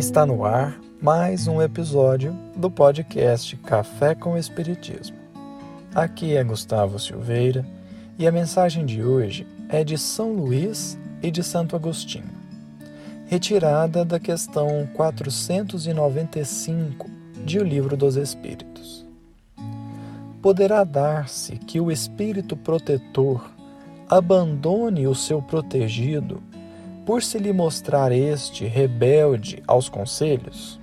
Está no ar mais um episódio do podcast Café com Espiritismo. Aqui é Gustavo Silveira e a mensagem de hoje é de São Luís e de Santo Agostinho, retirada da questão 495 de O Livro dos Espíritos. Poderá dar-se que o espírito protetor abandone o seu protegido por se lhe mostrar este rebelde aos conselhos?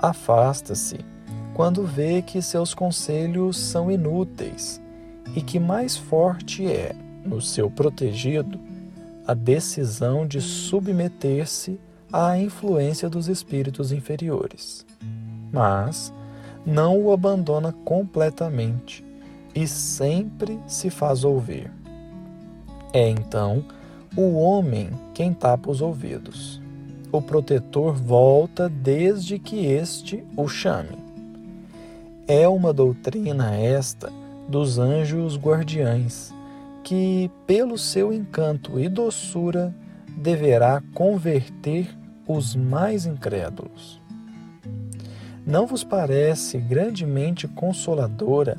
Afasta-se quando vê que seus conselhos são inúteis e que mais forte é, no seu protegido, a decisão de submeter-se à influência dos espíritos inferiores. Mas não o abandona completamente e sempre se faz ouvir. É então o homem quem tapa os ouvidos. O protetor volta desde que este o chame. É uma doutrina esta dos anjos guardiães, que, pelo seu encanto e doçura, deverá converter os mais incrédulos. Não vos parece grandemente consoladora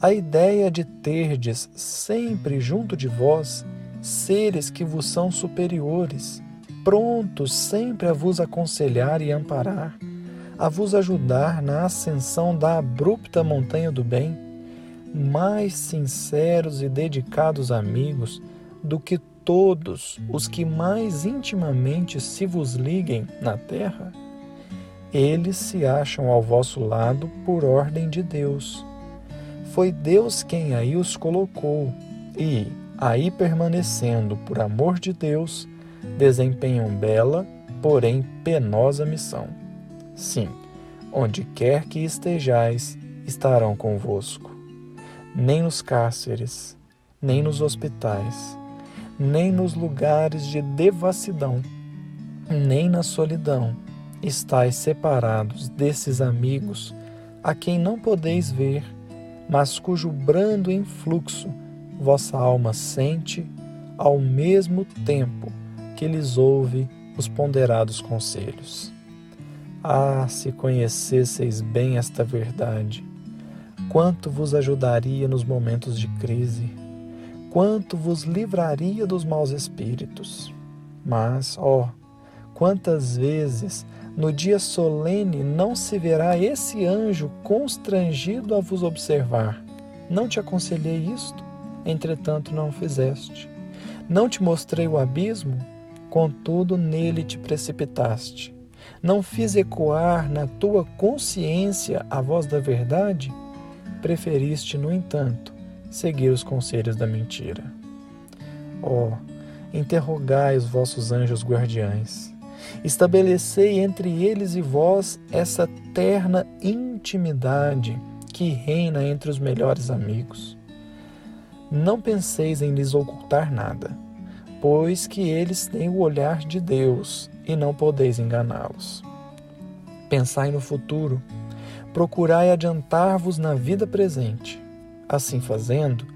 a ideia de terdes sempre junto de vós seres que vos são superiores, prontos sempre a vos aconselhar e amparar, a vos ajudar na ascensão da abrupta montanha do bem, mais sinceros e dedicados amigos do que todos os que mais intimamente se vos liguem na terra? Eles se acham ao vosso lado por ordem de Deus. Foi Deus quem aí os colocou e, aí permanecendo por amor de Deus, desempenham bela, porém penosa missão. Sim, onde quer que estejais, estarão convosco. Nem nos cárceres, nem nos hospitais, nem nos lugares de devassidão, nem na solidão, estáis separados desses amigos a quem não podeis ver, mas cujo brando influxo vossa alma sente, ao mesmo tempo que lhes ouve os ponderados conselhos. Ah, se conhecesseis bem esta verdade, quanto vos ajudaria nos momentos de crise, quanto vos livraria dos maus espíritos. Mas, ó, quantas vezes no dia solene não se verá esse anjo constrangido a vos observar? Não te aconselhei isto? Entretanto não o fizeste. Não te mostrei o abismo, contudo nele te precipitaste. Não fiz ecoar na tua consciência a voz da verdade? Preferiste, no entanto, seguir os conselhos da mentira. Oh, interrogai os vossos anjos guardiães. Estabelecei entre eles e vós essa terna intimidade que reina entre os melhores amigos. Não penseis em lhes ocultar nada, pois que eles têm o olhar de Deus e não podeis enganá-los. Pensai no futuro, procurai adiantar-vos na vida presente. Assim fazendo,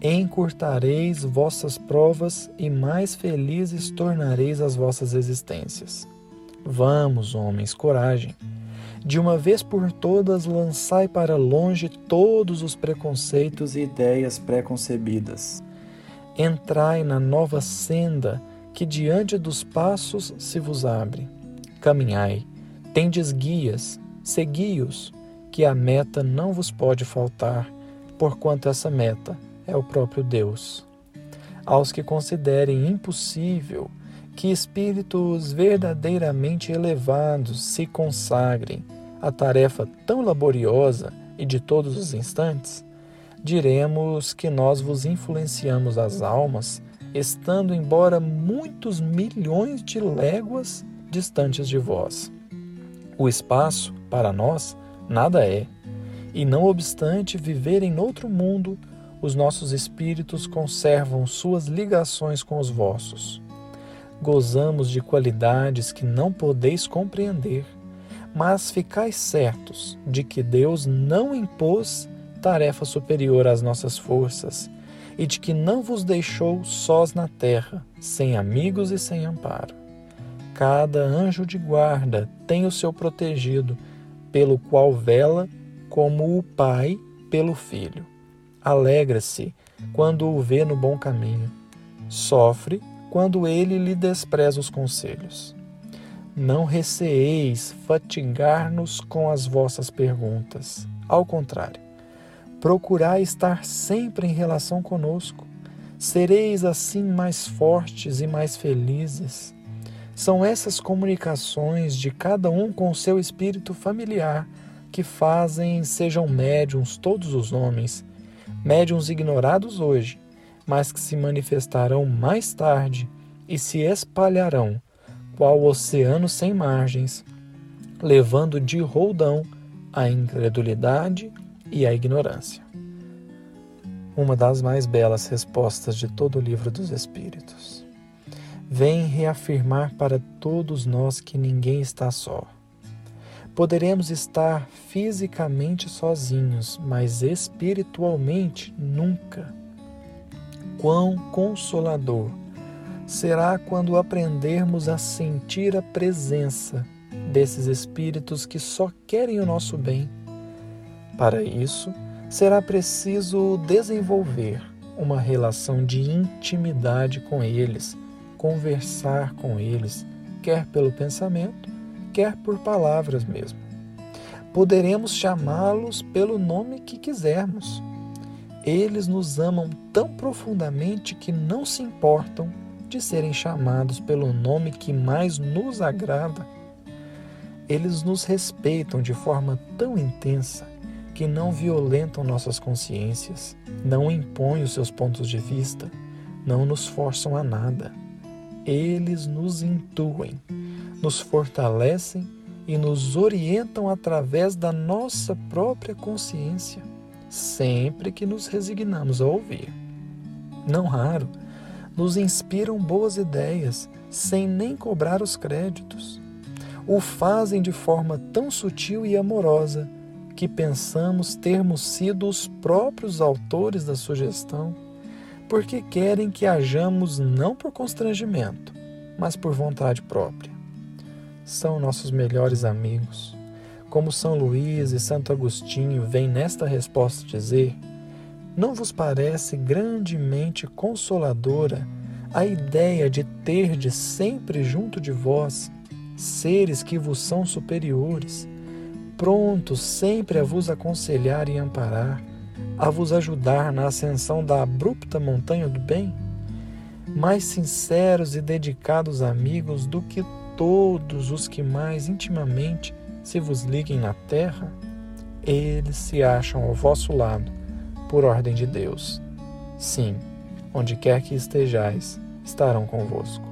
encurtareis vossas provas e mais felizes tornareis as vossas existências. Vamos, homens, coragem de uma vez por todas, lançai para longe todos os preconceitos e ideias preconcebidas. Entrai na nova senda que diante dos passos se vos abre. Caminhai, tendes guias, segui-os, que a meta não vos pode faltar, porquanto essa meta é o próprio Deus. Aos que considerem impossível que espíritos verdadeiramente elevados se consagrem à tarefa tão laboriosa e de todos os instantes, diremos que nós vos influenciamos as almas, estando embora muitos milhões de léguas distantes de vós. O espaço, para nós, nada é, e não obstante viver em outro mundo, os nossos espíritos conservam suas ligações com os vossos gozamos de qualidades que não podeis compreender, mas ficais certos de que Deus não impôs tarefa superior às nossas forças e de que não vos deixou sós na terra, sem amigos e sem amparo. Cada anjo de guarda tem o seu protegido, pelo qual vela como o pai pelo filho. Alegra-se quando o vê no bom caminho. Sofre quando ele lhe despreza os conselhos. Não receeis fatigar-nos com as vossas perguntas. Ao contrário, procurai estar sempre em relação conosco. Sereis assim mais fortes e mais felizes. São essas comunicações de cada um com seu espírito familiar que fazem sejam médiums todos os homens, médiums ignorados hoje, mas que se manifestarão mais tarde e se espalharão, qual oceano sem margens, levando de roldão a incredulidade e a ignorância. Uma das mais belas respostas de todo o livro dos Espíritos. Vem reafirmar para todos nós que ninguém está só Poderemos estar fisicamente sozinhos, mas espiritualmente nunca. Quão consolador será quando aprendermos a sentir a presença desses espíritos que só querem o nosso bem. Para isso, será preciso desenvolver uma relação de intimidade com eles, conversar com eles, quer pelo pensamento, quer por palavras mesmo. Poderemos chamá-los pelo nome que quisermos. Eles nos amam tão profundamente que não se importam de serem chamados pelo nome que mais nos agrada. Eles nos respeitam de forma tão intensa que não violentam nossas consciências, não impõem os seus pontos de vista, não nos forçam a nada. Eles nos intuem, nos fortalecem e nos orientam através da nossa própria consciência, sempre que nos resignamos a ouvir. Não raro, nos inspiram boas ideias sem nem cobrar os créditos. O fazem de forma tão sutil e amorosa que pensamos termos sido os próprios autores da sugestão, porque querem que hajamos não por constrangimento, mas por vontade própria são nossos melhores amigos. Como São Luís e Santo Agostinho vêm nesta resposta dizer: Não vos parece grandemente consoladora a ideia de ter de sempre junto de vós seres que vos são superiores, prontos sempre a vos aconselhar e amparar, a vos ajudar na ascensão da abrupta montanha do bem? Mais sinceros e dedicados amigos do que todos os que mais intimamente se vos liguem na terra, eles se acham ao vosso lado, por ordem de Deus. Sim, onde quer que estejais, estarão convosco.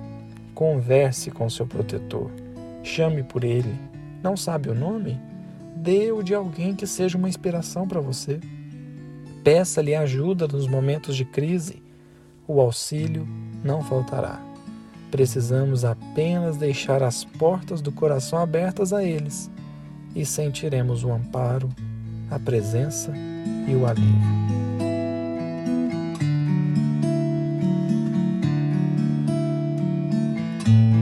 Converse com seu protetor, chame por ele. Não sabe o nome? Dê-o de alguém que seja uma inspiração para você. Peça-lhe ajuda nos momentos de crise. O auxílio não faltará. Precisamos apenas deixar as portas do coração abertas a eles e sentiremos o amparo, a presença e o alívio. thank